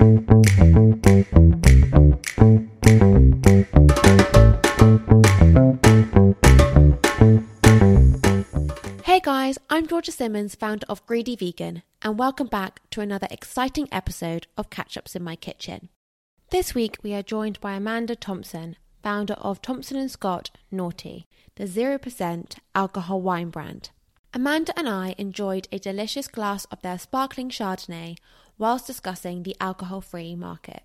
Hey guys, I'm Georgia Simmons, founder of Greedy Vegan, and welcome back to another exciting episode of Catch Ups in My Kitchen. This week we are joined by Amanda Thomson, founder of Thomson and Scott Noughty, the 0% alcohol wine brand. Amanda and I enjoyed a delicious glass of their sparkling Chardonnay whilst discussing the alcohol free market.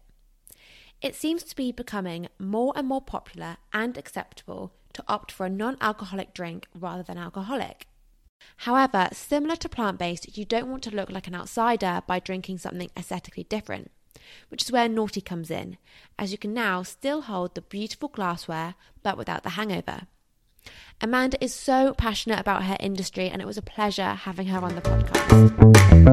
It seems to be becoming more and more popular and acceptable to opt for a non alcoholic drink rather than alcoholic. However, similar to plant based, you don't want to look like an outsider by drinking something aesthetically different, which is where Noughty comes in, as you can now still hold the beautiful glassware but without the hangover. Amanda is so passionate about her industry, and it was a pleasure having her on the podcast.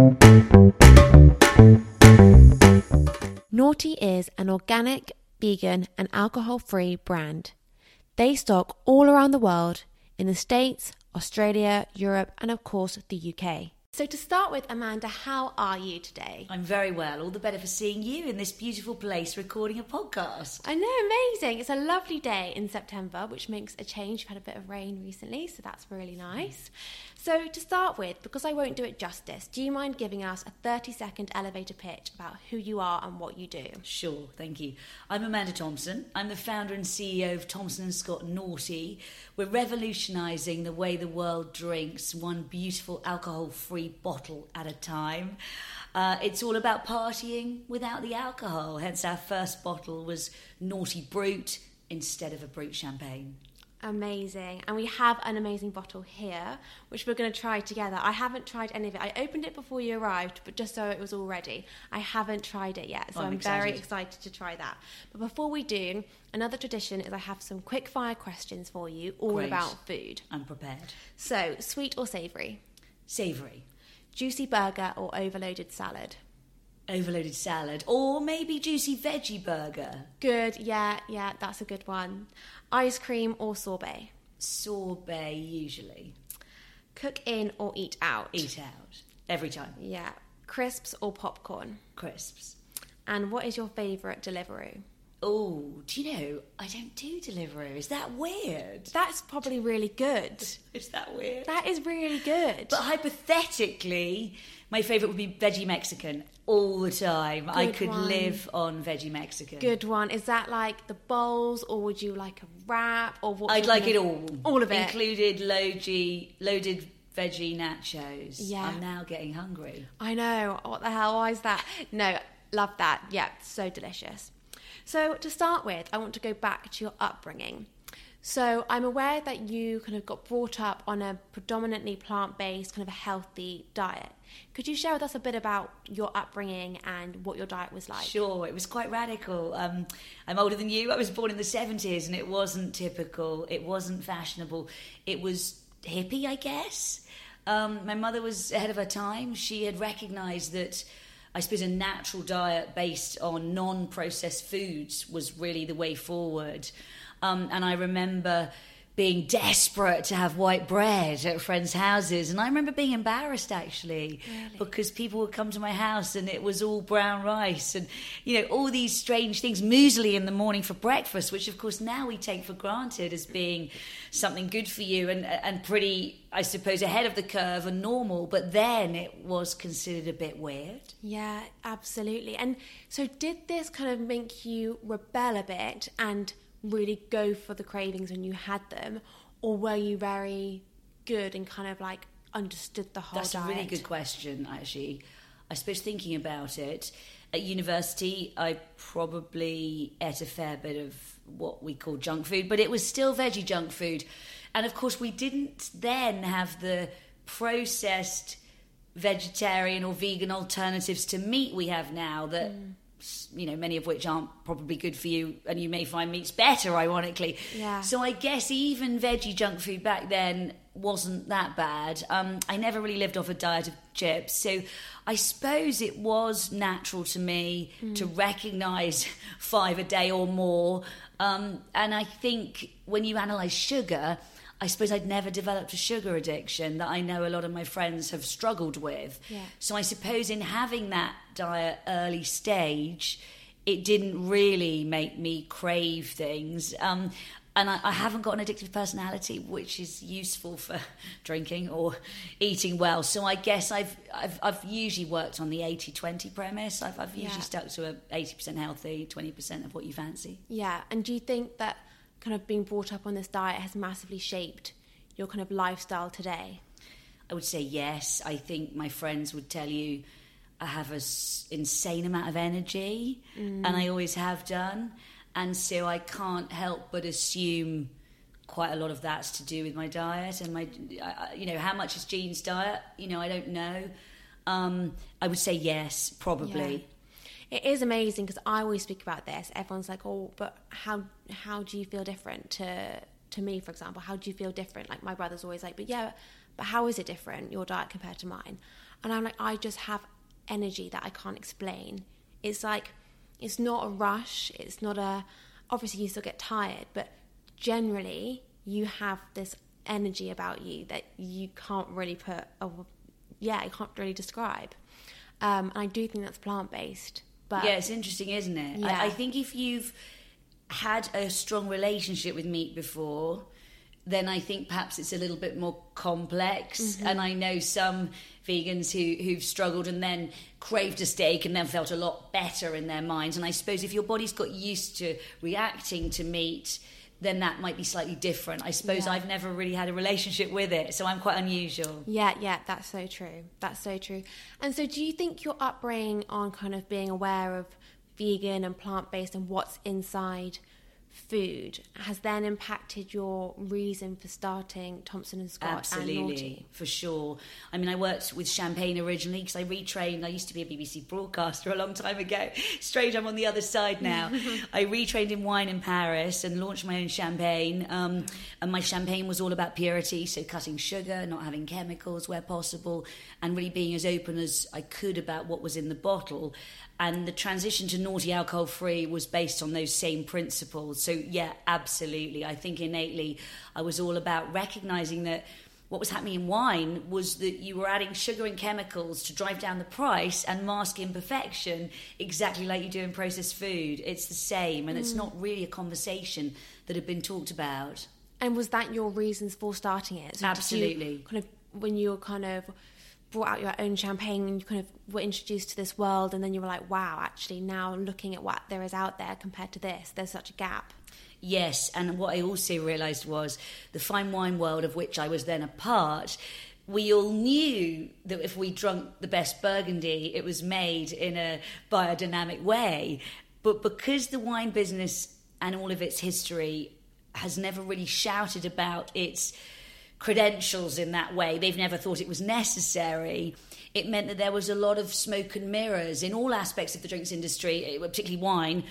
Noughty is an organic, vegan, and alcohol free brand. They stock all around the world in the States, Australia, Europe, and of course the UK. So, to start with, Amanda, how are you today? I'm very well. All the better for seeing you in this beautiful place recording a podcast. I know, amazing. It's a lovely day in September, which makes a change. We've had a bit of rain recently, so that's really nice. So, to start with, because I won't do it justice, do you mind giving us a 30 second elevator pitch about who you are and what you do? Sure, thank you. I'm Amanda Thomson. I'm the founder and CEO of Thomson and Scott Noughty. We're revolutionising the way the world drinks one beautiful alcohol free bottle at a time. Uh, it's all about partying without the alcohol, hence, our first bottle was Noughty Brut instead of a Brut champagne. Amazing. And we have an amazing bottle here, which we're going to try together. I haven't tried any of it. I opened it before you arrived, but just so it was all ready. I haven't tried it yet, so I'm, I'm very excited to try that. But before we do, another tradition is I have some quick fire questions for you, all Great. about food. I'm prepared. So, sweet or savoury? Savoury. Juicy burger or overloaded salad? overloaded salad or maybe juicy veggie burger. Good, yeah, yeah, that's a good one. Ice cream or sorbet? Sorbet usually. Cook in or eat out? Eat out. Every time. Yeah. Crisps or popcorn? Crisps. And what is your favourite Deliveroo? Oh, do you know, I don't do Deliveroo. Is that weird? That's probably really good. is that weird? That is really good. But hypothetically, my favourite would be veggie Mexican all the time. Good I could one. live on veggie Mexican. Good one. Is that like the bowls, or would you like a wrap, or what? I'd like it all. All of it, included loaded, loaded veggie nachos. Yeah, I'm now getting hungry. I know. What the hell? Why is that? No, love that. Yeah, so delicious. So, to start with, I want to go back to your upbringing. So, I'm aware that you kind of got brought up on a predominantly plant based, kind of a healthy diet. Could you share with us a bit about your upbringing and what your diet was like? Sure, it was quite radical. Um, I'm older than you. I was born in the 70s and it wasn't typical, it wasn't fashionable, it was hippie, I guess. Um, my mother was ahead of her time. She had recognized that I suppose a natural diet based on non processed foods was really the way forward. Um, and I remember being desperate to have white bread at friends' houses. And I remember being embarrassed actually really? because people would come to my house and it was all brown rice and, you know, all these strange things, muesli in the morning for breakfast, which of course now we take for granted as being something good for you and, and pretty, I suppose, ahead of the curve and normal. But then it was considered a bit weird. Yeah, absolutely. And so did this kind of make you rebel a bit and really go for the cravings when you had them, or were you very good and kind of like understood the whole That's diet? a really good question, actually. I suppose thinking about it, at university, I probably ate a fair bit of what we call junk food, but it was still veggie junk food. And of course, we didn't then have the processed vegetarian or vegan alternatives to meat we have now that mm you know, many of which aren't probably good for you, and you may find meats better, ironically. Yeah. So I guess even veggie junk food back then wasn't that bad. Um, I never really lived off a diet of chips, so I suppose it was natural to me mm. to recognise five a day or more. Um, and I think when you analyse sugar, I suppose I'd never developed a sugar addiction that I know a lot of my friends have struggled with. Yeah. So I suppose in having that diet early stage, it didn't really make me crave things. Um, and I, I, haven't got an addictive personality, which is useful for drinking or eating well. So I guess I've I've, I've usually worked on the 80-20 premise. I've, I've usually yeah. stuck to a eighty percent healthy, twenty percent of what you fancy. Yeah, and do you think that kind of being brought up on this diet has massively shaped your kind of lifestyle today? I would say yes. I think my friends would tell you I have an insane amount of energy, mm. and I always have done. And so I can't help but assume quite a lot of that's to do with my diet and my, you know, how much is genes diet? You know, I don't know. Um, I would say yes, probably. It is amazing because I always speak about this. Everyone's like, "Oh, but how how do you feel different to to me, for example? How do you feel different?" Like my brother's always like, "But yeah, but how is it different your diet compared to mine?" And I'm like, I just have energy that I can't explain. It's like it's not a rush. It's not a obviously you still get tired, but generally you have this energy about you that you can't really put a yeah, I can't really describe. Um, and I do think that's plant based. But yeah, it's interesting, isn't it? Yeah. I, I think if you've had a strong relationship with meat before, then I think perhaps it's a little bit more complex. Mm-hmm. And I know some vegans who, who've struggled and then craved a steak and then felt a lot better in their minds. And I suppose if your body's got used to reacting to meat, then that might be slightly different. I suppose yeah. I've never really had a relationship with it, so I'm quite unusual. Yeah, yeah, that's so true. That's so true. And so, do you think your upbringing on kind of being aware of vegan and plant based and what's inside food has then impacted your reason for starting Thomson and Scott Absolutely, for sure. I mean, I worked with Champagne originally because I retrained. I used to be a BBC broadcaster a long time ago. Strange, I'm on the other side now. I retrained in wine in Paris and launched my own champagne. Um, and my champagne was all about purity, so cutting sugar, not having chemicals where possible, and really being as open as I could about what was in the bottle and the transition to Noughty alcohol free was based on those same principles. So, yeah, absolutely. I think innately I was all about recognizing that what was happening in wine was that you were adding sugar and chemicals to drive down the price and mask imperfection exactly like you do in processed food. It's the same, and mm. it's not really a conversation that had been talked about. And was that your reasons for starting it? So Absolutely. kind of when you were kind of brought out your own champagne and you kind of were introduced to this world and then you were like wow actually now looking at what there is out there compared to this there's such a gap. Yes and what i also realized was the fine wine world of which i was then a part we all knew that if we drunk the best burgundy it was made in a biodynamic way. But because the wine business and all of its history has never really shouted about its credentials in that way. They've never thought it was necessary. It meant that there was a lot of smoke and mirrors in all aspects of the drinks industry, eh, particularly wine.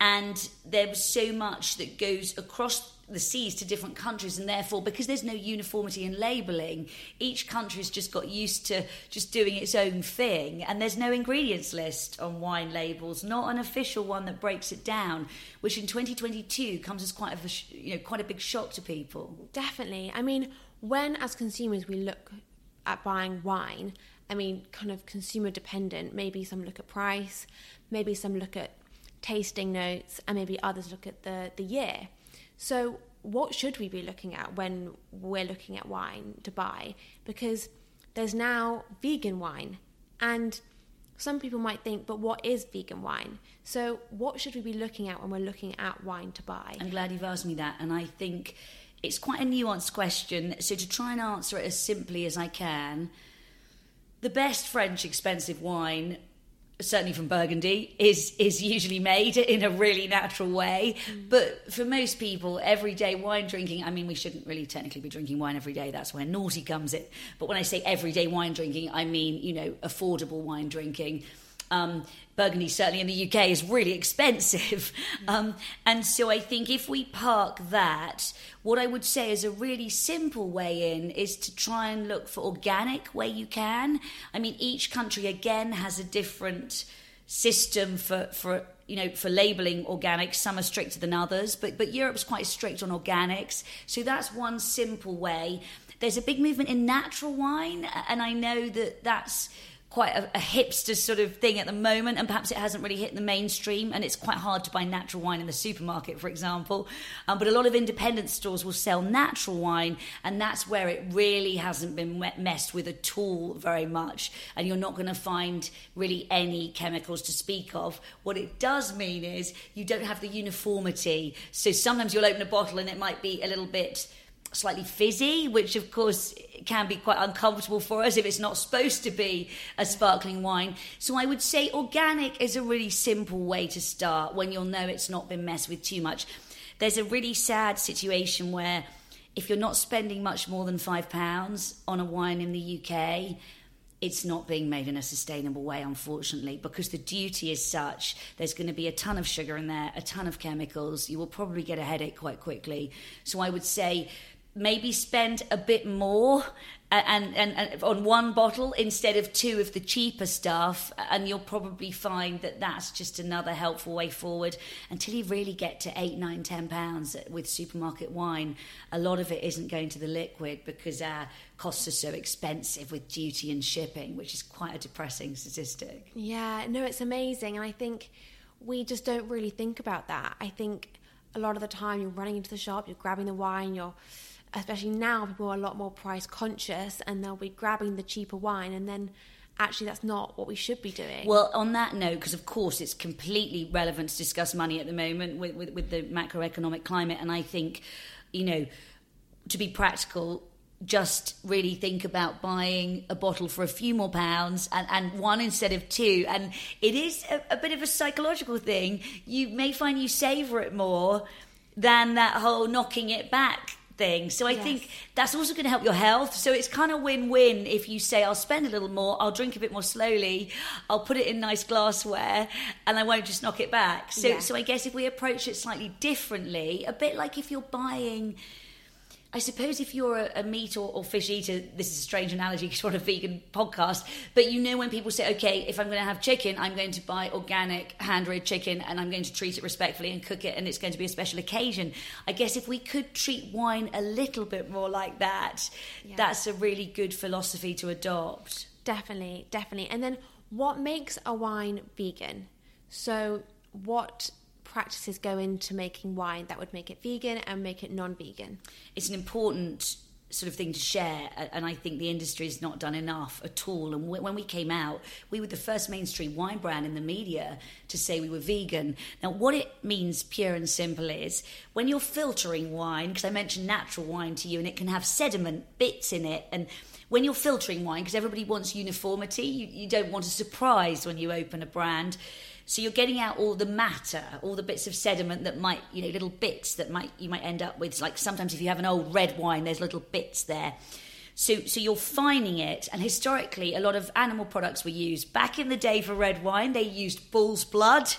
And there was so much that goes across the seas to different countries, and therefore, because there's no uniformity in labelling, each country's just got used to just doing its own thing. And there's no ingredients list on wine labels, not an official one that breaks it down, which in 2022 comes as quite a you know quite a big shock to people. Definitely. I mean, when as consumers we look at buying wine, I mean, kind of consumer dependent. Maybe some look at price, maybe some look at tasting notes, and maybe others look at the the year. So, what should we be looking at when we're looking at wine to buy? Because there's now vegan wine, and some people might think, but what is vegan wine? So, what should we be looking at when we're looking at wine to buy? I'm glad you've asked me that, and I think it's quite a nuanced question. So, to try and answer it as simply as I can, the best French expensive wine certainly from Burgundy, is is usually made in a really natural way. Mm. But for most people, everyday wine drinking, I mean, we shouldn't really technically be drinking wine every day. That's where Noughty comes in. But when I say everyday wine drinking, I mean you know affordable wine drinking. Um, Burgundy, certainly in the UK, is really expensive. Um, and so I think if we park that, what I would say is a really simple way in is to try and look for organic where you can. I mean, each country again has a different system for, for you know, for labeling organics. Some are stricter than others, but but Europe's quite strict on organics. So that's one simple way. There's a big movement in natural wine, and I know that that's quite a, a, hipster sort of thing at the moment, and perhaps it hasn't really hit the mainstream. And it's quite hard to buy natural wine in the supermarket, for example. Um, but a lot of independent stores will sell natural wine, and that's where it really hasn't been messed with at all very much. And you're not going to find really any chemicals to speak of. What it does mean is you don't have the uniformity. So sometimes you'll open a bottle and it might be a little bit slightly fizzy, which of course can be quite uncomfortable for us if it's not supposed to be a sparkling wine. So I would say organic is a really simple way to start when you'll know it's not been messed with too much. There's a really sad situation where if you're not spending much more than five pounds on a wine in the UK, it's not being made in a sustainable way, unfortunately, because the duty is such. There's going to be a ton of sugar in there, a ton of chemicals. You will probably get a headache quite quickly. So I would say maybe spend a bit more uh, and, and, and, on one bottle instead of two of the cheaper stuff and you'll probably find that that's just another helpful way forward. Until you really get to eight nine ten pounds with supermarket wine a lot of it isn't going to the liquid because our costs are so expensive with duty and shipping which is quite a depressing statistic. Yeah no it's amazing and i think we just don't really think about that. I think a lot of the time you're running into the shop you're grabbing the wine you're especially now people are a lot more price conscious and they'll be grabbing the cheaper wine and then actually that's not what we should be doing well on that note because of course it's completely relevant to discuss money at the moment with, with, with the macroeconomic climate and i think you know to be practical just really think about buying a bottle for a few more pounds and, and one instead of two. And it is a, a bit of a psychological thing. You may find you savour it more than that whole knocking it back thing. So I yes. think that's also going to help your health. So it's kind of win-win if you say I'll spend a little more, I'll drink a bit more slowly, I'll put it in nice glassware, and I won't just knock it back. So yeah. so I guess if we approach it slightly differently, a bit like if you're buying I suppose if you're a, a meat or, or, fish eater, this is a strange analogy because we're on a vegan podcast, but you know when people say, okay, if I'm going to have chicken, I'm going to buy organic hand reared chicken and I'm going to treat it respectfully and cook it and it's going to be a special occasion. I guess if we could treat wine a little bit more like that, yeah. that's a really good philosophy to adopt. Definitely, definitely. And then what makes a wine vegan? So, what practices go into making wine that would make it vegan and make it non-vegan? It's an important sort of thing to share and i think the industry has not done enough at all and when we came out we were the first mainstream wine brand in the media to say we were vegan now what it means pure and simple is when you're filtering wine because i mentioned natural wine to you and it can have sediment bits in it and when you're filtering wine because everybody wants uniformity you, you don't want a surprise when you open a brand so you're getting out all the matter, all the bits of sediment that might, you know, little bits that might you might end up with. Like sometimes if you have an old red wine, there's little bits there. So, so you're finding it, and historically, a lot of animal products were used. Back in the day for red wine, they used bull's blood,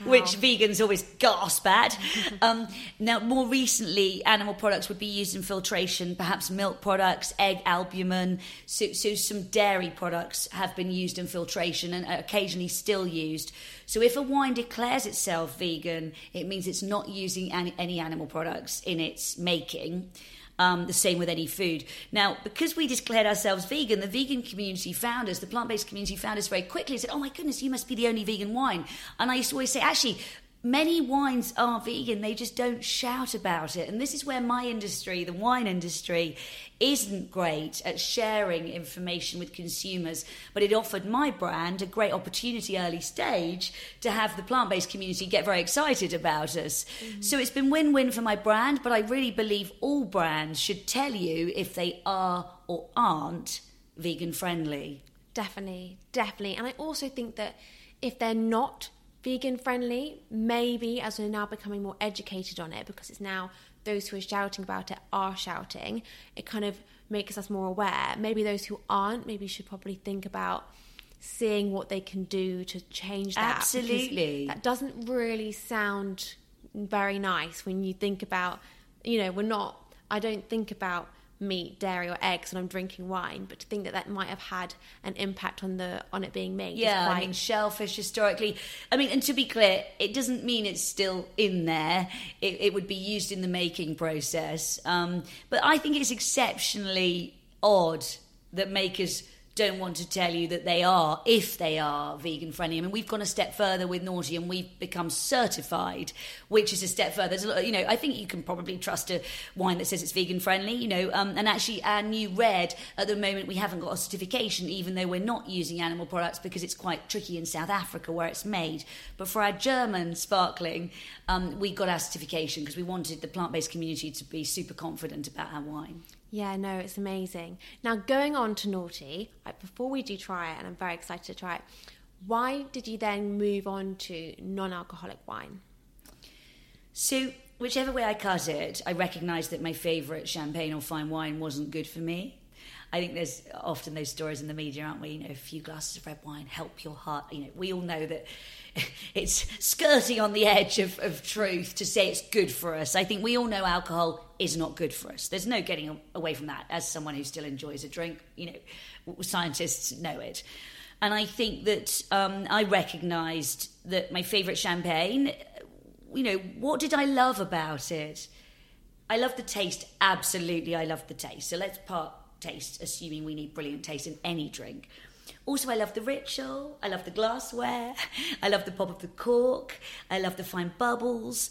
oh. which vegans always gasp at. um, now, more recently, animal products would be used in filtration, perhaps milk products, egg albumin. So, so some dairy products have been used in filtration and occasionally still used. So, if a wine declares itself vegan, it means it's not using any, any animal products in its making. Um, the same with any food. Now, because we declared ourselves vegan, the vegan community found us, the plant based community found us very quickly and said, Oh my goodness, you must be the only vegan wine. And I used to always say, Actually, many wines are vegan, they just don't shout about it. And this is where my industry, the wine industry, isn't great at sharing information with consumers. But it offered my brand a great opportunity early stage to have the plant based community get very excited about us. Mm-hmm. So it's been win win for my brand, but I really believe all brands should tell you if they are or aren't vegan friendly. Definitely, definitely. And I also think that if they're not vegan friendly, maybe as we're now becoming more educated on it, because it's now those who are shouting about it are shouting, it kind of makes us more aware. Maybe those who aren't, maybe should probably think about seeing what they can do to change that. Absolutely. That doesn't really sound very nice when you think about, you know, we're not, I don't think about meat, dairy, or eggs when I'm drinking wine, but to think that that might have had an impact on the on it being made. Yeah, quite- I mean shellfish historically. I mean, and to be clear, it doesn't mean it's still in there. It, it would be used in the making process. Um, but I think it's exceptionally odd that makers don't want to tell you that they are, if they are vegan friendly. I mean, we've gone a step further with Noughty and we've become certified, which is a step further. There's a lot, you know, I think you can probably trust a wine that says it's vegan friendly, you know, um, and actually our new red at the moment we haven't got a certification, even though we're not using animal products because it's quite tricky in South Africa where it's made. But for our German sparkling, um, we got our certification because we wanted the plant-based community to be super confident about our wine. Yeah, no, it's amazing. Now, going on to Noughty, like before we do try it, and I'm very excited to try it, why did you then move on to non alcoholic wine? So, whichever way I cut it, I recognised that my favourite champagne or fine wine wasn't good for me. I think there's often those stories in the media, aren't we? You know, a few glasses of red wine help your heart. You know, we all know that it's skirting on the edge of, of truth to say it's good for us. I think we all know alcohol is not good for us. There's no getting away from that. As someone who still enjoys a drink, you know, scientists know it. And I think that um, I recognised that my favourite champagne you know, what did I love about it? I love the taste. Absolutely, I love the taste. So let's part taste, assuming we need brilliant taste in any drink. Also, I love the ritual. I love the glassware. I love the pop of the cork. I love the fine bubbles.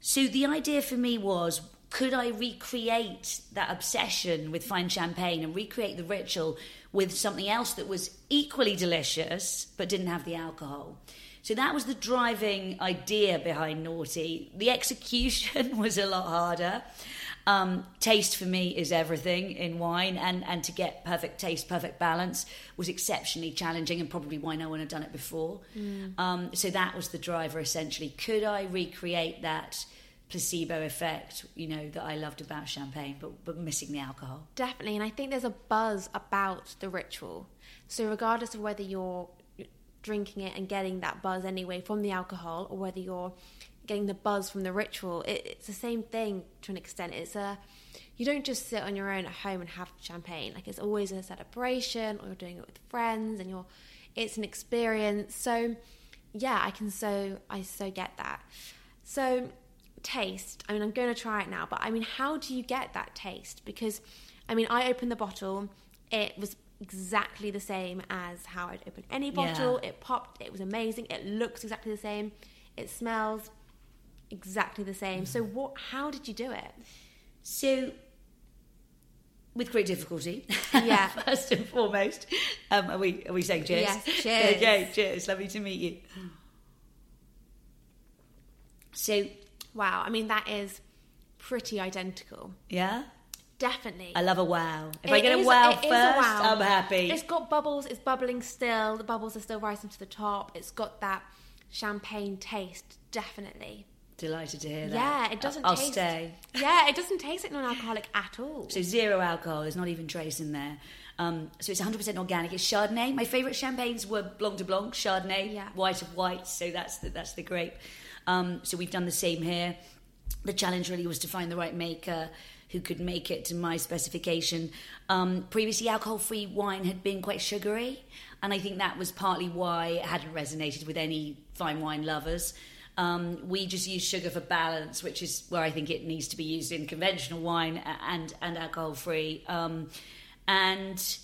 So the idea for me was could I recreate that obsession with fine champagne and recreate the ritual with something else that was equally delicious but didn't have the alcohol? So that was the driving idea behind Noughty. The execution was a lot harder. Um, taste for me is everything in wine, and, and to get perfect taste, perfect balance was exceptionally challenging, and probably why no one had done it before. Um, so that was the driver essentially. Could I recreate that placebo effect, you know, that I loved about champagne, but, but missing the alcohol? Definitely, and I think there's a buzz about the ritual. So, regardless of whether you're drinking it and getting that buzz anyway from the alcohol, or whether you're getting the buzz from the ritual, it, it's the same thing to an extent. It's a you don't just sit on your own at home and have champagne. Like it's always a celebration, or you're doing it with friends, and you're it's an experience. So, yeah, I can so I so get that. So, taste. I mean, I'm going to try it now, but I mean, how do you get that taste? Because, I mean, I opened the bottle. It was exactly the same as how I'd open any bottle. Yeah. It popped. It was amazing. It looks exactly the same. It smells exactly the same. So, what? How did you do it? So, with great difficulty. Yeah. First and foremost, um, are we are we saying cheers? Yes, cheers. Okay, cheers. Lovely to meet you. So, Wow. I mean, that is pretty identical. yeah, Definitely. I love a wow. If It I get a is- wow first, a wow. I'm happy. It's got bubbles. It's bubbling still. The bubbles are still rising to the top. It's got that champagne taste. Definitely. Delighted to hear that. Yeah, it doesn't I'll taste. stay. Yeah, it doesn't taste like non-alcoholic at all. So zero alcohol. There's not even trace in there. Um, so it's 100% organic. It's Chardonnay. My favourite champagnes were Blanc de Blanc, Chardonnay, Yeah. white of white. So that's the, that's the grape. Um, so we've done the same here. The challenge really was to find the right maker who could make it to my specification. Um, previously, alcohol-free wine had been quite sugary, and I think that was partly why it hadn't resonated with any fine wine lovers. Um, we just use sugar for balance, which is where I think it needs to be used in conventional wine and and alcohol free. Um, and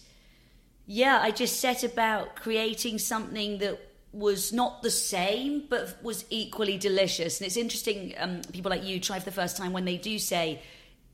yeah, I just set about creating something that was not the same, but was equally delicious. And it's interesting, um, people like you try for the first time when they do say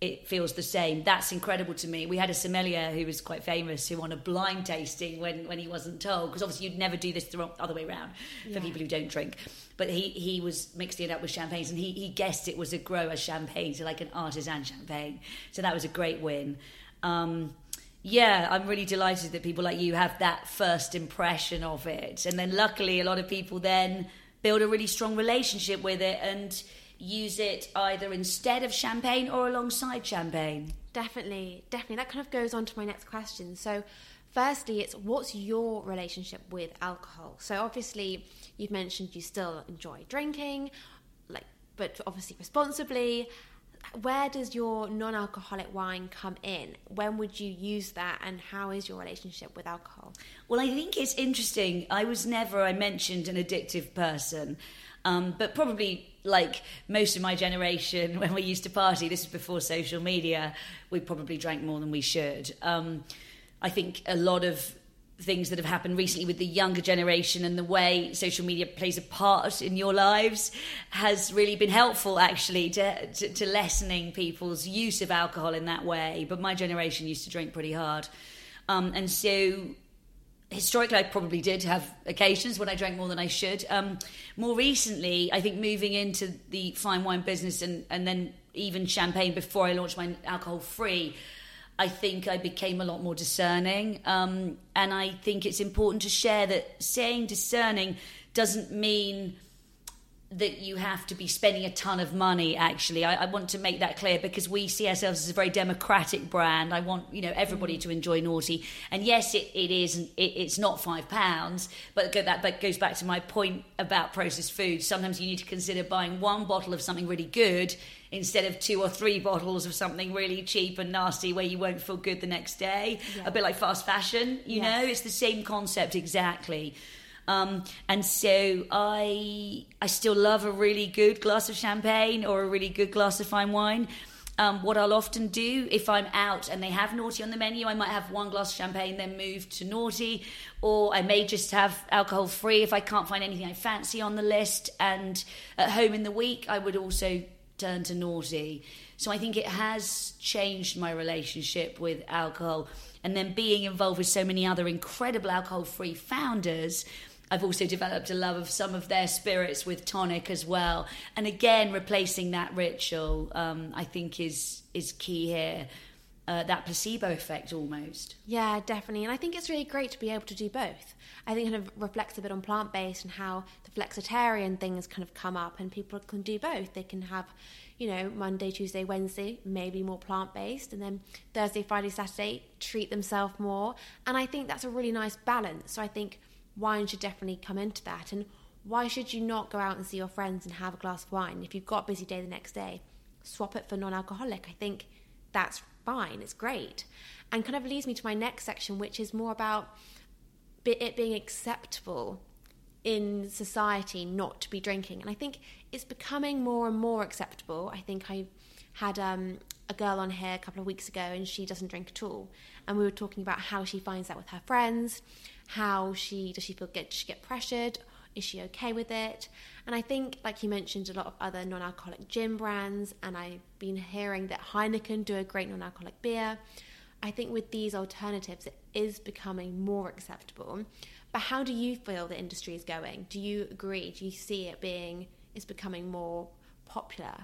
it feels the same. That's incredible to me. We had a sommelier who was quite famous who on a blind tasting when, when he wasn't told, because obviously you'd never do this the wrong, other way around for people who don't drink. But he, he was mixing it up with champagnes and he, he guessed it was a grower champagne, so like an artisan champagne. So that was a great win. Um, yeah, I'm really delighted that people like you have that first impression of it. And then luckily, a lot of people then build a really strong relationship with it and use it either instead of champagne or alongside champagne. Definitely, definitely. That kind of goes on to my next question. So, firstly, it's what's your relationship with alcohol? So, obviously, you've mentioned you still enjoy drinking, like, but obviously responsibly. where does your non-alcoholic wine come in? When would you use that, and how is your relationship with alcohol? Well, I think it's interesting. I was never, I mentioned, an addictive person, um, but probably like most of my generation, when we used to party, this is before social media, we probably drank more than we should. Um, I think a lot of things that have happened recently with the younger generation and the way social media plays a part in your lives has really been helpful actually to, to, to, lessening people's use of alcohol in that way but my generation used to drink pretty hard um, and so historically I probably did have occasions when I drank more than I should um, more recently I think moving into the fine wine business and, and then even champagne before I launched my alcohol free I think I became a lot more discerning. Um, and I think it's important to share that saying discerning doesn't mean that you have to be spending a ton of money actually I, I, want to make that clear because we see ourselves as a very democratic brand i want you know everybody mm. to enjoy Noughty and yes it, it is it, it's not five pounds but go, that but goes back to my point about processed food sometimes you need to consider buying one bottle of something really good instead of two or three bottles of something really cheap and nasty where you won't feel good the next day. Yeah. A bit like fast fashion, you yes. know, it's the same concept exactly. Um, and so I I still love a really good glass of champagne or a really good glass of fine wine. Um, what I'll often do if I'm out and they have Noughty on the menu, I might have one glass of champagne, then move to Noughty, or I may just have alcohol free if I can't find anything I fancy on the list. And at home in the week, I would also turn to Noughty. So I think it has changed my relationship with alcohol. And then being involved with so many other incredible alcohol free founders. I've also developed a love of some of their spirits with tonic as well. And again, replacing that ritual, um, I think, is is key here. Uh, that placebo effect almost. Yeah, definitely. And I think it's really great to be able to do both. I think it kind of reflects a bit on plant based and how the flexitarian things kind of come up, and people can do both. They can have, you know, Monday, Tuesday, Wednesday, maybe more plant based, and then Thursday, Friday, Saturday, treat themselves more. And I think that's a really nice balance. So I think wine should definitely come into that. And why should you not go out and see your friends and have a glass of wine if you've got a busy day the next day? Swap it for non alcoholic. I think that's fine, it's great. And kind of leads me to my next section, which is more about it being acceptable in society not to be drinking. And I think it's becoming more and more acceptable. I think I had um, a girl on here a couple of weeks ago and she doesn't drink at all. And we were talking about how she finds that with her friends, how she does she feel get does she get pressured? Is she okay with it? And I think, like you mentioned, a lot of other non alcoholic gin brands, and I've been hearing that Heineken do a great non alcoholic beer. I think with these alternatives, it is becoming more acceptable. But how do you feel the industry is going? Do you agree? Do you see it being, it's becoming more popular?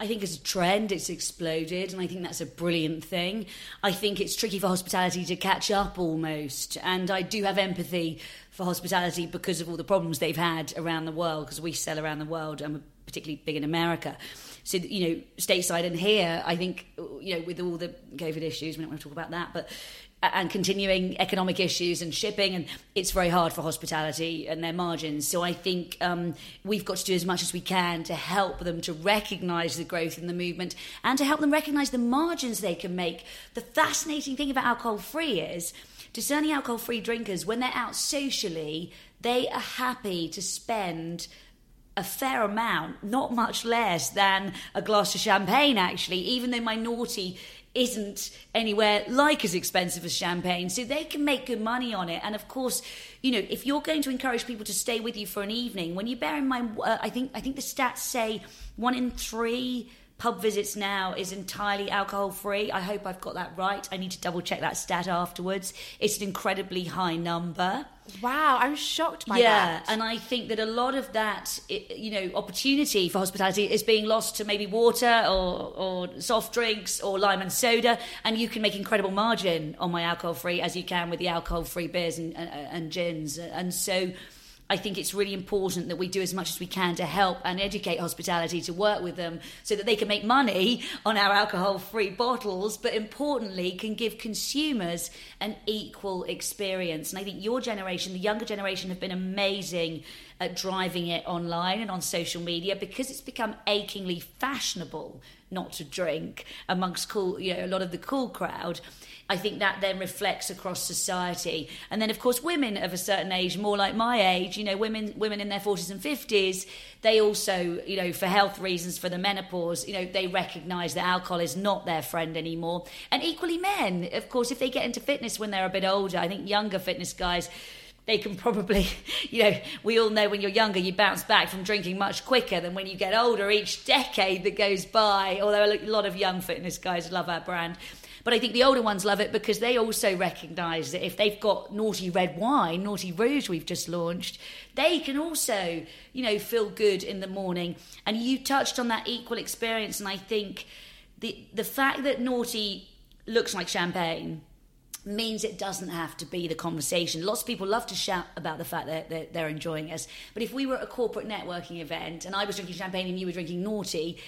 I think as a trend, it's exploded, and I think that's a brilliant thing. I think it's tricky for hospitality to catch up almost, and I do have empathy for hospitality because of all the problems they've had around the world, because we sell around the world, and we're particularly big in America. So, you know, stateside and here, I think, you know, with all the COVID issues, we don't want to talk about that, but and continuing economic issues and shipping, and it's very hard for hospitality and their margins. So I think um, we've got to do as much as we can to help them to recognise the growth in the movement and to help them recognise the margins they can make. The fascinating thing about alcohol free is discerning alcohol free drinkers when they're out socially, they are happy to spend a fair amount, not much less than a glass of champagne, actually, even though my Noughty isn't anywhere like as expensive as champagne. So they can make good money on it. And of course, you know, if you're going to encourage people to stay with you for an evening, when you bear in mind, uh, I think I think the stats say one in three pub visits now is entirely alcohol free. I hope I've got that right. I need to double check that stat afterwards. It's an incredibly high number. Wow, I'm shocked by yeah, that. Yeah, and I think that a lot of that, you know, opportunity for hospitality is being lost to maybe water or, or soft drinks or lime and soda, and you can make incredible margin on my alcohol free as you can with the alcohol free beers and, and, and gins, and so I think it's really important that we do as much as we can to help and educate hospitality to work with them so that they can make money on our alcohol free bottles, but importantly, can give consumers an equal experience. And I think your generation, the younger generation, have been amazing at driving it online and on social media because it's become achingly fashionable not to drink amongst cool, you know, a lot of the cool crowd. I think that then reflects across society. And then, of course, women of a certain age, more like my age, you know, women women in their forties and fifties, they also, you know, for health reasons, for the menopause, you know, they recognise that alcohol is not their friend anymore. And equally, men, of course, if they get into fitness when they're a bit older, I think younger fitness guys they can probably, you know, we all know when you're younger, you bounce back from drinking much quicker than when you get older. Each decade that goes by, although a lot of young fitness guys love our brand, but I think the older ones love it because they also recognise that if they've got Noughty red wine, Noughty rouge we've just launched, they can also, you know, feel good in the morning. And you touched on that equal experience, and I think the the fact that Noughty looks like champagne means it doesn't have to be the conversation. Lots of people love to shout about the fact that they're, they're, enjoying us. But if we were at a corporate networking event and I was drinking champagne and you were drinking Noughty,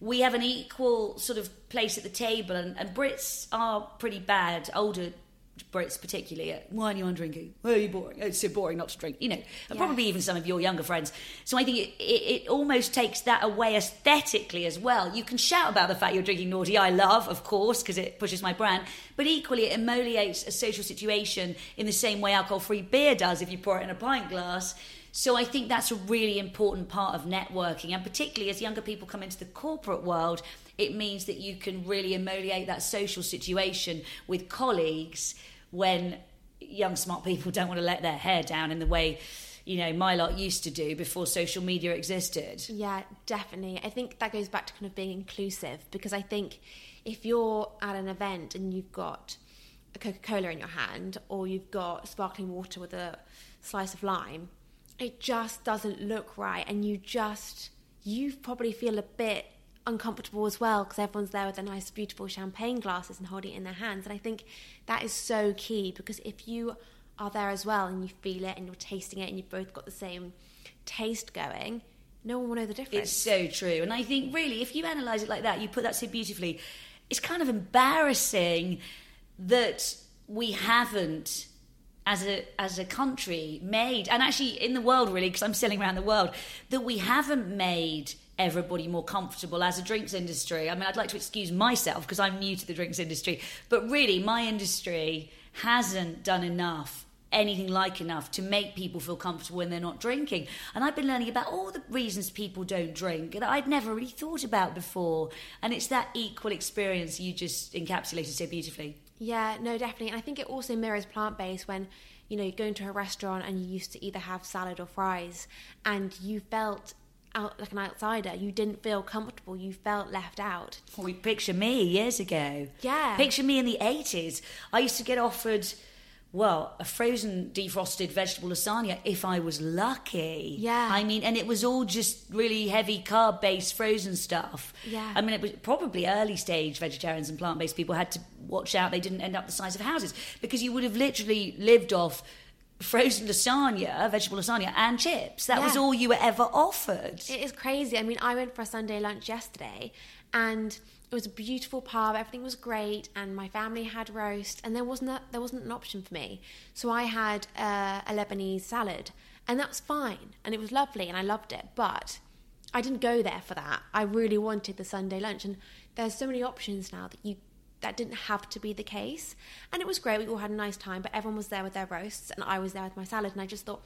we have an equal sort of place at the table, and, and Brits are pretty bad, older Brits particularly. Uh, Why are you on drinking? Why are you boring? It's so boring not to drink, you know, and yeah. probably even some of your younger friends. So I think it, it, it, almost takes that away aesthetically as well. You can shout about the fact you're drinking Noughty, I love, of course, because it pushes my brand, but equally it emoliates a social situation in the same way alcohol free beer does if you pour it in a pint glass. So I think that's a really important part of networking, and particularly as younger people come into the corporate world, it means that you can really emoliate that social situation with colleagues when young smart people don't want to let their hair down in the way you know my lot used to do before social media existed. Yeah definitely. I think that goes back to kind of being inclusive because i think if you're at an event and you've got a coca-cola in your hand or you've got sparkling water with a slice of lime it just doesn't look right and you just you probably feel a bit uncomfortable as well because everyone's there with their nice beautiful champagne glasses and holding it in their hands. And i think that is so key because if you are there as well and you feel it and you're tasting it and you've both got the same taste going no one will know the difference. It's so true. And i think really if you analyze it like that you put that so beautifully it's kind of embarrassing that we haven't as a as a country made and actually in the world really because I'm sailing around the world that we haven't made everybody more comfortable as a drinks industry. I mean, I'd like to excuse myself because I'm new to the drinks industry, but really, my industry hasn't done enough anything like enough to make people feel comfortable when they're not drinking. And I've been learning about all the reasons people don't drink that I'd never really thought about before. And it's that equal experience you just encapsulated so beautifully. Yeah, no, definitely. And I think it also mirrors plant based when, you know, you go into a restaurant and you used to either have salad or fries and you felt out like an outsider. You didn't feel comfortable. You felt left out. Well, we picture me years ago. Yeah. Picture me in the 80s. I used to get offered well, a frozen defrosted vegetable lasagna if I was lucky. Yeah. I mean, and it was all just really heavy carb based frozen stuff. Yeah. I mean, it was probably early stage vegetarians and plant based people had to watch out they didn't end up the size of houses because you would have literally lived off frozen lasagna, vegetable lasagna, and chips. That yeah. was all you were ever offered. It is crazy. I mean, I went for a Sunday lunch yesterday and it was a beautiful pub everything was great and my family had roast and there wasn't a, there wasn't an option for me so i had uh, a lebanese salad and that was fine and it was lovely and i loved it but i didn't go there for that i really wanted the sunday lunch and there's so many options now that you that didn't have to be the case and it was great we all had a nice time but everyone was there with their roasts and i was there with my salad and i just thought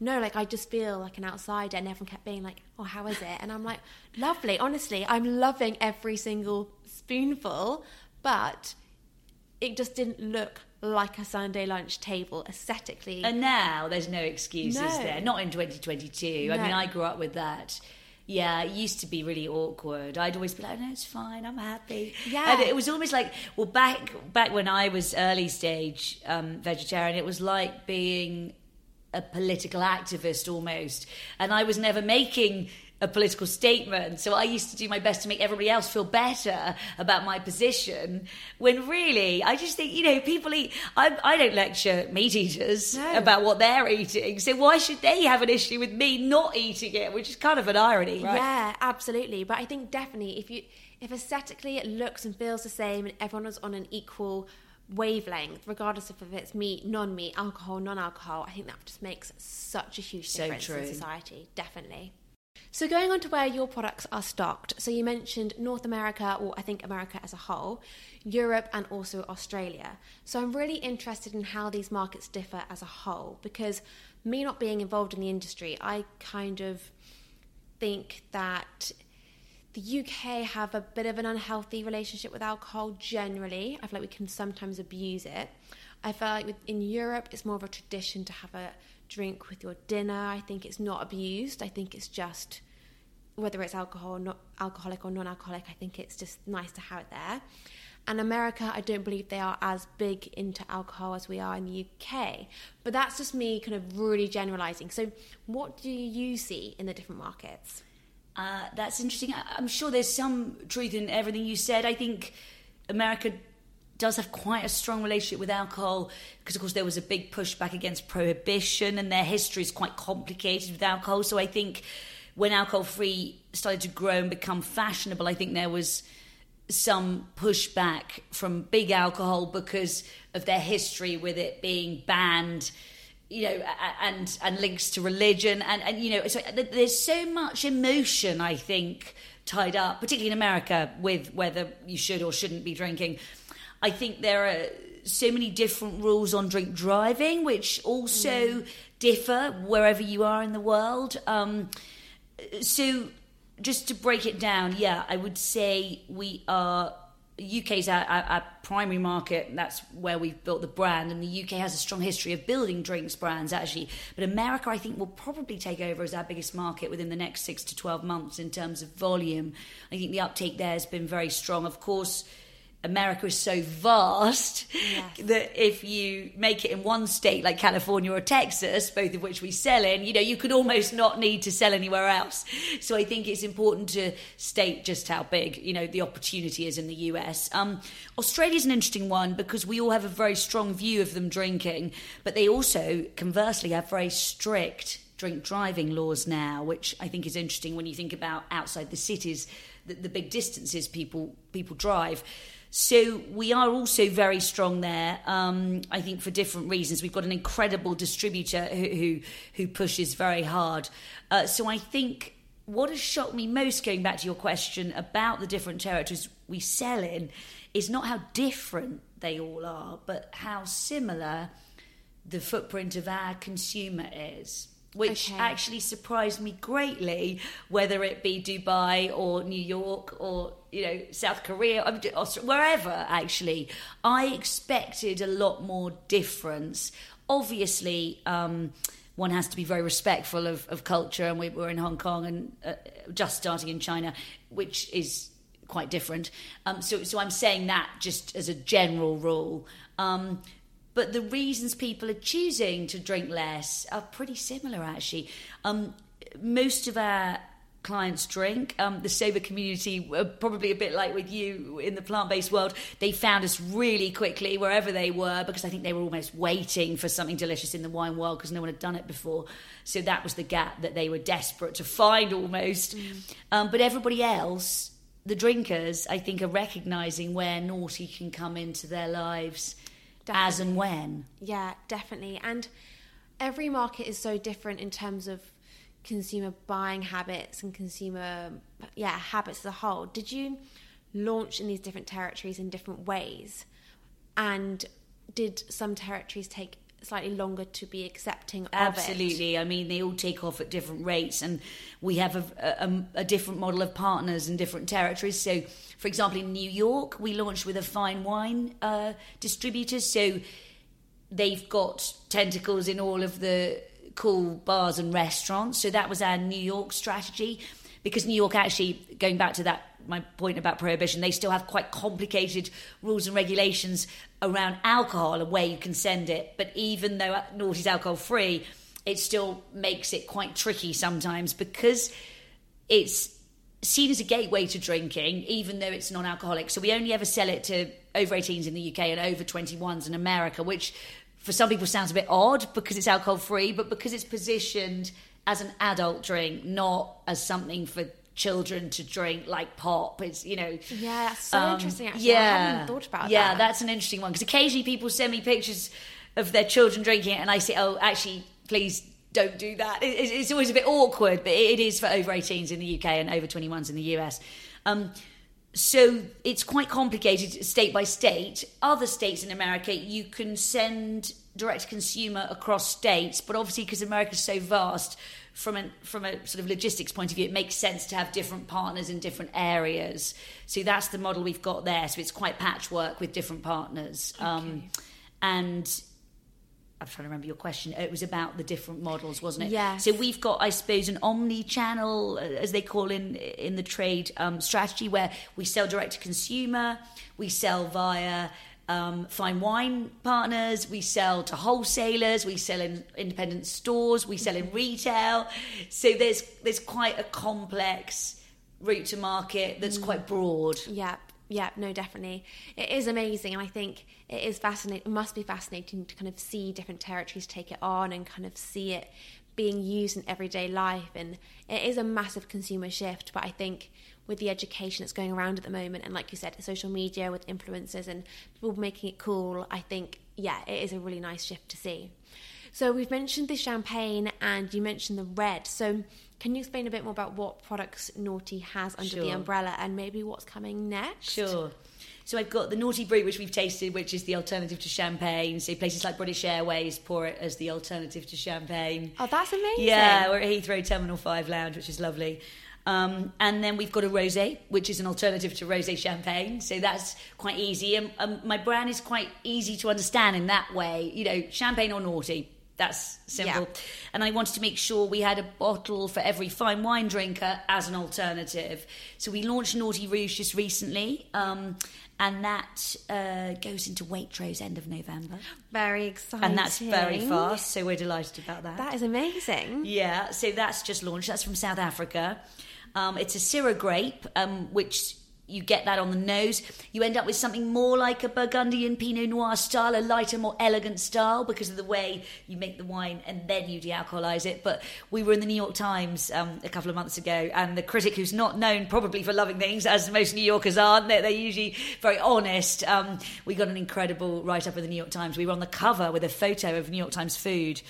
no, like I just feel like an outsider, and everyone kept being like, "Oh, how is it?" And I'm like, "Lovely, honestly, I'm loving every single spoonful," but it just didn't look like a Sunday lunch table aesthetically. And now there's no excuses no. there, not in 2022. No. I mean, I grew up with that. Yeah, it used to be really awkward. I'd always be like, "No, it's fine. I'm happy." Yeah, and it was almost like, well, back back when I was early stage um, vegetarian, it was like being a political activist almost. And I was never making a political statement. So I used to do my best to make everybody else feel better about my position. When really, I just think, you know, people eat. I, I don't lecture meat eaters no. about what they're eating. So why should they have an issue with me not eating it? Which is kind of an irony, right? Yeah, absolutely. But I think definitely if you if aesthetically it looks and feels the same and everyone is on an equal wavelength, regardless of if it's meat, non meat, alcohol, non alcohol. I think that just makes such a huge So difference in society, definitely. So, going on to where your products are stocked. So, you mentioned North America, or I think America as a whole, Europe, and also Australia. So, I'm really interested in how these markets differ as a whole because me not being involved in the industry, I kind of think that the UK have a bit of an unhealthy relationship with alcohol generally. I feel like we can sometimes abuse it. I feel like in Europe, it's more of a tradition to have a drink with your dinner. I think it's not abused. I think it's just whether it's alcohol, not alcoholic or non-alcoholic. I think it's just nice to have it there. And America, I don't believe they are as big into alcohol as we are in the UK. But that's just me kind of really generalizing. So, what do you see in the different markets? Uh, that's interesting. I'm sure there's some truth in everything you said. I think America does have quite a strong relationship with alcohol because, of course, there was a big pushback against prohibition, and their history is quite complicated with alcohol. So I think when alcohol free started to grow and become fashionable, I think there was some pushback from big alcohol because of their history with it being banned you know and and links to religion and and you know so there's so much emotion i think tied up particularly in america with whether you should or shouldn't be drinking i think there are so many different rules on drink driving which also differ wherever you are in the world um so just to break it down, yeah, I would say we are UK's our, our, our primary market. That's where we've built the brand, and the UK has a strong history of building drinks brands actually. But America, I think, will probably take over as our biggest market within the next six to twelve months in terms of volume. I think the uptake there has been very strong. Of course. America is so vast Yes. that if you make it in one state like California or Texas, both of which we sell in, you know, you could almost not need to sell anywhere else. So I think it's important to state just how big, you know, the opportunity is in the US. Um, is an interesting one because we all have a very strong view of them drinking, but they also conversely have very strict drink driving laws now, which I think is interesting when you think about outside the cities, the, the big distances people people drive. So we are also very strong there. Um, I think for different reasons. We've got an incredible distributor who who, who pushes very hard. Uh, so I think what has shocked me most, going back to your question about the different territories we sell in, is not how different they all are, but how similar the footprint of our consumer is. Which Okay. actually surprised me greatly, whether it be Dubai or New York or you know South Korea, I mean, Austra- wherever. Actually, I expected a lot more difference. Obviously, um, one has to be very respectful of, of culture, and we were in Hong Kong and uh, just starting in China, which is quite different. Um, so, so I'm saying that just as a general rule. Um, but the reasons people are choosing to drink less are pretty similar, actually. Um, most of our clients drink. Um, the sober community, uh, probably a bit like with you in the plant based world, they found us really quickly wherever they were because I think they were almost waiting for something delicious in the wine world because no one had done it before. So that was the gap that they were desperate to find almost. Um, but everybody else, the drinkers, I think, are recognizing where Noughty can come into their lives as and when. Yeah, definitely. And every market is so different in terms of consumer buying habits and consumer yeah, habits as a whole. Did you launch in these different territories in different ways? And did some territories take slightly longer to be accepting? Absolutely. I mean, they all take off at different rates, and we have a, a, a different model of partners in different territories. So, for example, in New York, we launched with a fine wine uh, distributor. So, they've got tentacles in all of the cool bars and restaurants. So, that was our New York strategy. Because New York, actually, going back to that, my point about prohibition, they still have quite complicated rules and regulations around alcohol and where you can send it. But even though Noughty's alcohol free, it still makes it quite tricky sometimes because it's seen as a gateway to drinking, even though it's non alcoholic. So we only ever sell it to over 18s in the UK and over 21s in America, which for some people sounds a bit odd because it's alcohol free, but because it's positioned as an adult drink, not as something for children to drink like pop. It's you know. Yeah, that's so um, interesting. Actually, yeah, I hadn't even thought about that. yeah, that. that's an interesting one because occasionally people send me pictures of their children drinking it, and I say, "Oh, actually, please don't do that." It, it's- always a bit awkward, but it is for over 18s in the UK and over 21s in the US. Um, so it's quite complicated state by state. Other states in America, you can send direct to consumer across states, but obviously because America's so vast, from a from a sort of logistics point of view, it makes sense to have different partners in different areas. So that's the model we've got there. So it's quite patchwork with different partners, um, and. I'm trying to remember your question. It was about the different models, wasn't it? Yeah. So we've got, I suppose, an omni-channel, uh, as they call in in the trade, um, strategy where we sell direct to consumer, we sell via um, fine wine partners, we sell to wholesalers, we sell in independent stores, we sell in retail. So there's there's quite a complex route to market that's quite broad. Yeah, yeah, no, definitely. It is amazing, and I think it is fascinating. It must be fascinating to kind of see different territories take it on and kind of see it being used in everyday life. And it is a massive consumer shift, but I think with the education that's going around at the moment, and like you said, social media with influencers and people making it cool, I think, yeah, it is a really nice shift to see. So we've mentioned the champagne and you mentioned the red. So can you explain a bit more about what products Noughty has under the umbrella and maybe what's coming next? Sure. So I've got the Noughty Brut, which we've tasted, which is the alternative to champagne. So places like British Airways pour it as the alternative to champagne. Oh, that's amazing. Yeah, we're at Heathrow Terminal 5 Lounge, which is lovely. Um, and then we've got a rosé, which is an alternative to rosé champagne. So that's quite easy. And um, my brand is quite easy to understand in that way. You know, champagne or Noughty. That's simple. Yeah. And I wanted to make sure we had a bottle for every fine wine drinker as an alternative. So we launched Noughty Rouge just recently. Um, and that uh, goes into Waitrose end of November. Very exciting. And that's very fast. So we're delighted about that. That is amazing. Yeah, so that's just launched. That's from South Africa. Um, it's a Syrah grape, um, which you get that on the nose. You end up with something more like a Burgundian Pinot Noir style, a lighter, more elegant style because of the way you make the wine and then you de-alcoholize it. But we were in the New York Times um, a couple of months ago, and the critic, who's not known probably for loving things, as most New Yorkers aren't, they're, they're usually very honest. Um, we got an incredible write-up in the New York Times. We were on the cover with a photo of New York Times food.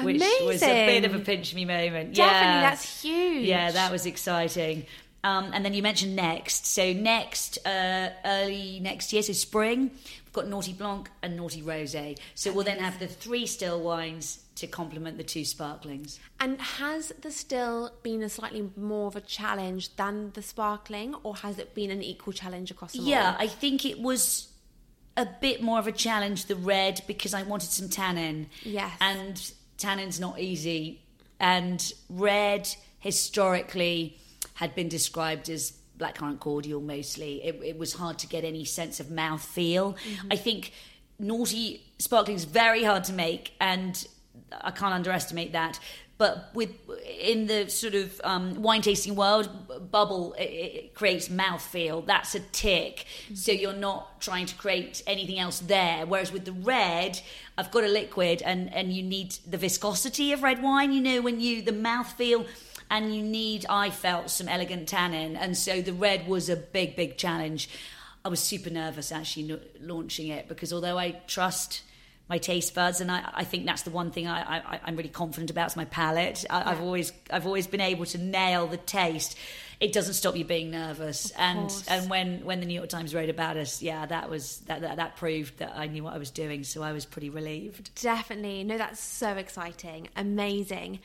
Which was a bit of a Amazing. pinch me moment. Definitely, yeah. that's huge. Yeah, that was exciting. Um, and then you mentioned next. So next, uh, early next year, so spring, we've got Noughty Blanc and Noughty Rosé. So we'll then have the three still wines to complement the two sparklings. And has the still been a slightly more of a challenge than the sparkling, or has it been an equal challenge across them Yeah, all? I think it was a bit more of a challenge the red because I wanted some tannin. Yes. And tannin's not easy. And red historically had been described as blackcurrant cordial mostly. It, it was hard to get any sense of mouth feel. Mm-hmm. I think Noughty sparkling is very hard to make and I can't underestimate that. But with in the sort of um, wine tasting world, bubble it, it creates mouthfeel. That's a tick. So you're not trying to create anything else there. Whereas with the red, I've got a liquid, and and you need the viscosity of red wine. You know when you the mouthfeel, and you need. I felt some elegant tannin, and so the red was a big big challenge. I was super nervous actually launching it because although I trust my taste buds, and I, I think that's the one thing I, I, I'm really confident about is my palate. I, I've always I've always been able to nail the taste. It doesn't stop you being nervous, and course. and when when the New York Times wrote about us, yeah, that was that, that that proved that I knew what I was doing, so I was pretty relieved. Definitely. No, that's so exciting. Amazing.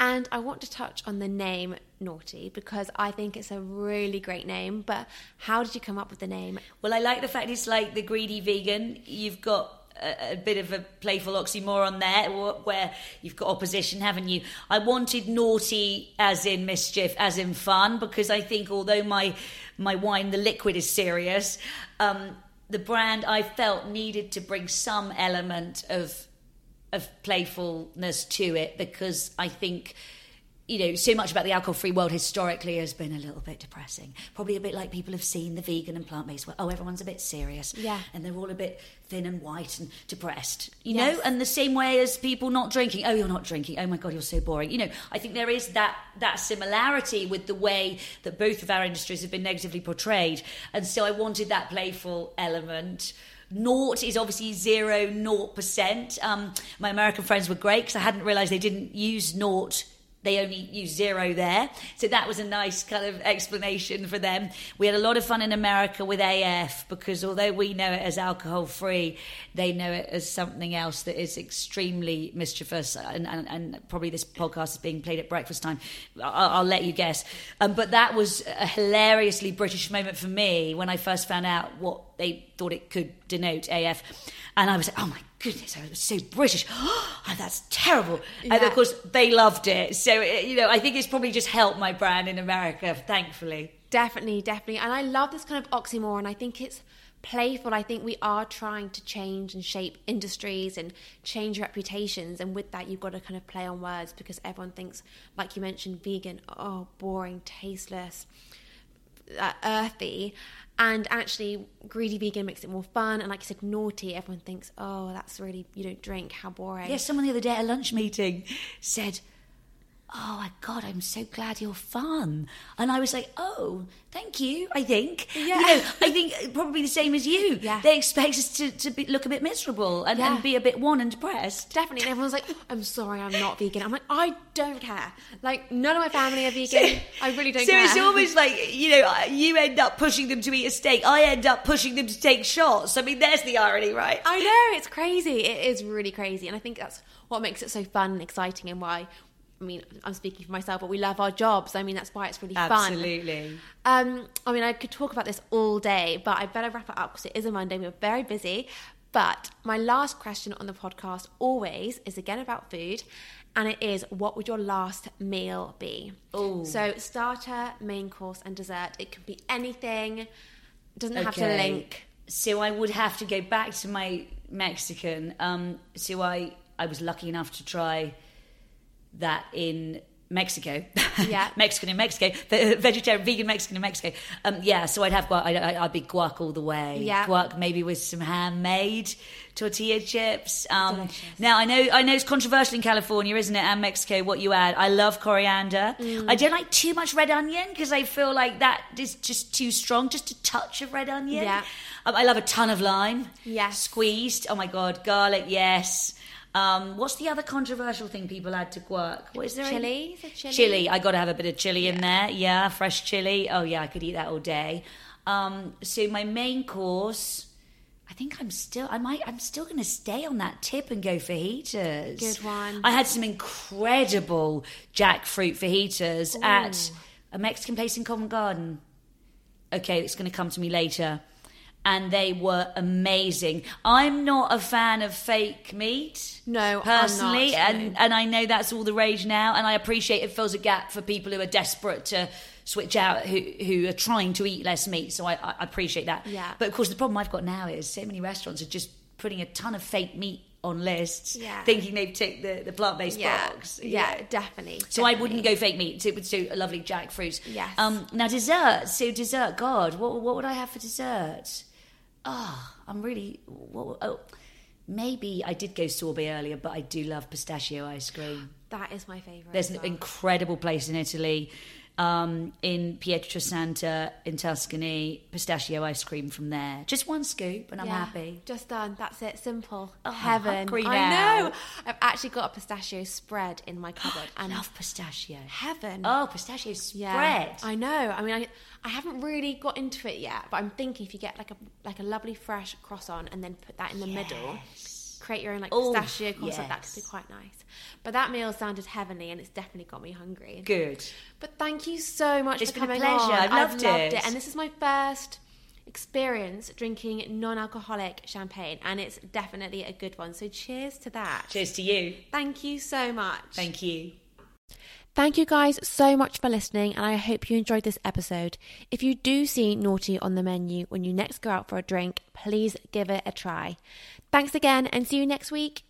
And I want to touch on the name Noughty because I think it's a really great name. But how did you come up with the name? Well, I like the fact it's like the greedy vegan. You've got a, a bit of a playful oxymoron there, where you've got opposition, haven't you? I wanted naughty as in mischief, as in fun, because I think although my my wine, the liquid, is serious, um, the brand I felt needed to bring some element of of playfulness to it because I think you know, so much about the alcohol-free world historically has been a little bit depressing. Probably a bit like people have seen the vegan and plant-based world. Oh, everyone's a bit serious, Yeah. and they're all a bit thin and white and depressed, you Yes. know. And the same way as people not drinking. Oh, you're not drinking. Oh my god, you're so boring. You know, I think there is that that similarity with the way that both of our industries have been negatively portrayed, and so I wanted that playful element. Naught is obviously zero, naught percent. Um, my American friends were great because I hadn't realised they didn't use naught they only use zero there. So that was a nice kind of explanation for them. We had a lot of fun in America with AF because although we know it as alcohol free, they know it as something else that is extremely mischievous. And, and, and probably this podcast is being played at breakfast time. I'll, I'll let you guess. Um, but that was a hilariously British moment for me when I first found out what they thought it could denote AF. And I was like, oh my goodness, I was so British. Oh, that's terrible. And of course, they loved it. So, you know, I think it's probably just helped my brand in America, thankfully. Definitely, definitely. And I love this kind of oxymoron. I think it's playful. I think we are trying to change and shape industries and change reputations. And with that, you've got to kind of play on words because everyone thinks, like you mentioned, vegan, oh, boring, tasteless, uh, earthy. And actually, greedy vegan makes it more fun. And like you said, naughty, everyone thinks, oh, that's really, you don't drink, how boring. Yes, someone the other day at a lunch meeting said, Oh my God, I'm so glad you're fun. And I was like, Oh, thank you, I think. Yeah. You know, I think probably the same as you. Yeah. They expect us to, to be, look a bit miserable and, Yeah. and be a bit wan and depressed. Definitely. And everyone's like, oh, I'm sorry, I'm not vegan. I'm like, I don't care. Like, none of my family are vegan. I really don't care. so care. it's almost like you know uh, you end up pushing them to eat a steak i end up pushing them to take shots i mean there's the irony right I know it's crazy. It is really crazy, and I think that's what makes it so fun and exciting, and why. I mean, I'm speaking for myself, but we love our jobs. I mean, that's why it's really fun. absolutely Um, I mean, I could talk about this all day, but I better wrap it up because it is a Monday. We're very busy. But my last question on the podcast always is again about food, and it is, what would your last meal be? Ooh. So starter, main course, and dessert. It can be anything. It doesn't have to link. so i would have to go back to my mexican um, so i i was lucky enough to try that in Mexico, Yeah. Mexican in Mexico, the vegetarian, vegan Mexican in Mexico. Um, yeah, so I'd have guac. I'd, I'd be guac all the way. Yeah. guac maybe with some handmade tortilla chips. Um, now I know I know it's controversial in California, isn't it, and Mexico? What you add? I love coriander. Mm. I don't like too much red onion because I feel like that is just too strong. Just a touch of red onion. Yeah. Um, I love a ton of lime. Yes. Squeezed. Oh my god, garlic. Yes. Um, what's the other controversial thing people add to guac? What is there? Chili? Chili? Chili. I got to have a bit of chili in there. Yeah, fresh chili. Oh yeah, I could eat that all day. Um, so my main course. I think I'm still. I might. I'm still going to stay on that tip and go for fajitas. Good one. I had some incredible jackfruit fajitas at a Mexican place in Covent Garden okay, it's going to come to me later. And they were amazing. I'm not a fan of fake meat. No, I'm not, personally, and no. and I know that's all the rage now. And I appreciate it fills a gap for people who are desperate to switch out, who who are trying to eat less meat. So I, I appreciate that. Yeah. But of course, the problem I've got now is so many restaurants are just putting a ton of fake meat on lists, Yeah. thinking they've ticked the, the plant based Yeah, box. yeah, definitely. So I wouldn't go fake meat. It would do a lovely jackfruit. Yes. Um, now dessert. So dessert. God, what what would I have for dessert? Oh, I'm really. What, oh, maybe I did go sorbet earlier, but I do love pistachio ice cream. That is my favourite. There's an well. incredible place in Italy, um, in Pietrasanta in Tuscany. Pistachio ice cream from there. Just one scoop, and I'm Yeah, happy. Just done. That's it. Simple. Oh, Heaven. i know. I've actually got a pistachio spread in my cupboard. I love pistachio. heaven. Oh, pistachio spread. yeah. I know. I mean, I, I haven't really got into it yet, but I'm thinking if you get like a like a lovely fresh croissant and then put that in the middle, create your own like Oh, pistachio croissant. That could be quite nice. But that meal sounded heavenly, and it's definitely got me hungry. Good. But thank you so much It's for been a coming pleasure. on. I've loved it. And this is my first experience drinking non-alcoholic champagne, and it's definitely a good one. So cheers to that. Cheers to you. Thank you so much. Thank you. Thank you guys so much for listening, and I hope you enjoyed this episode. If you do see Noughty on the menu when you next go out for a drink, please give it a try. Thanks again, and see you next week.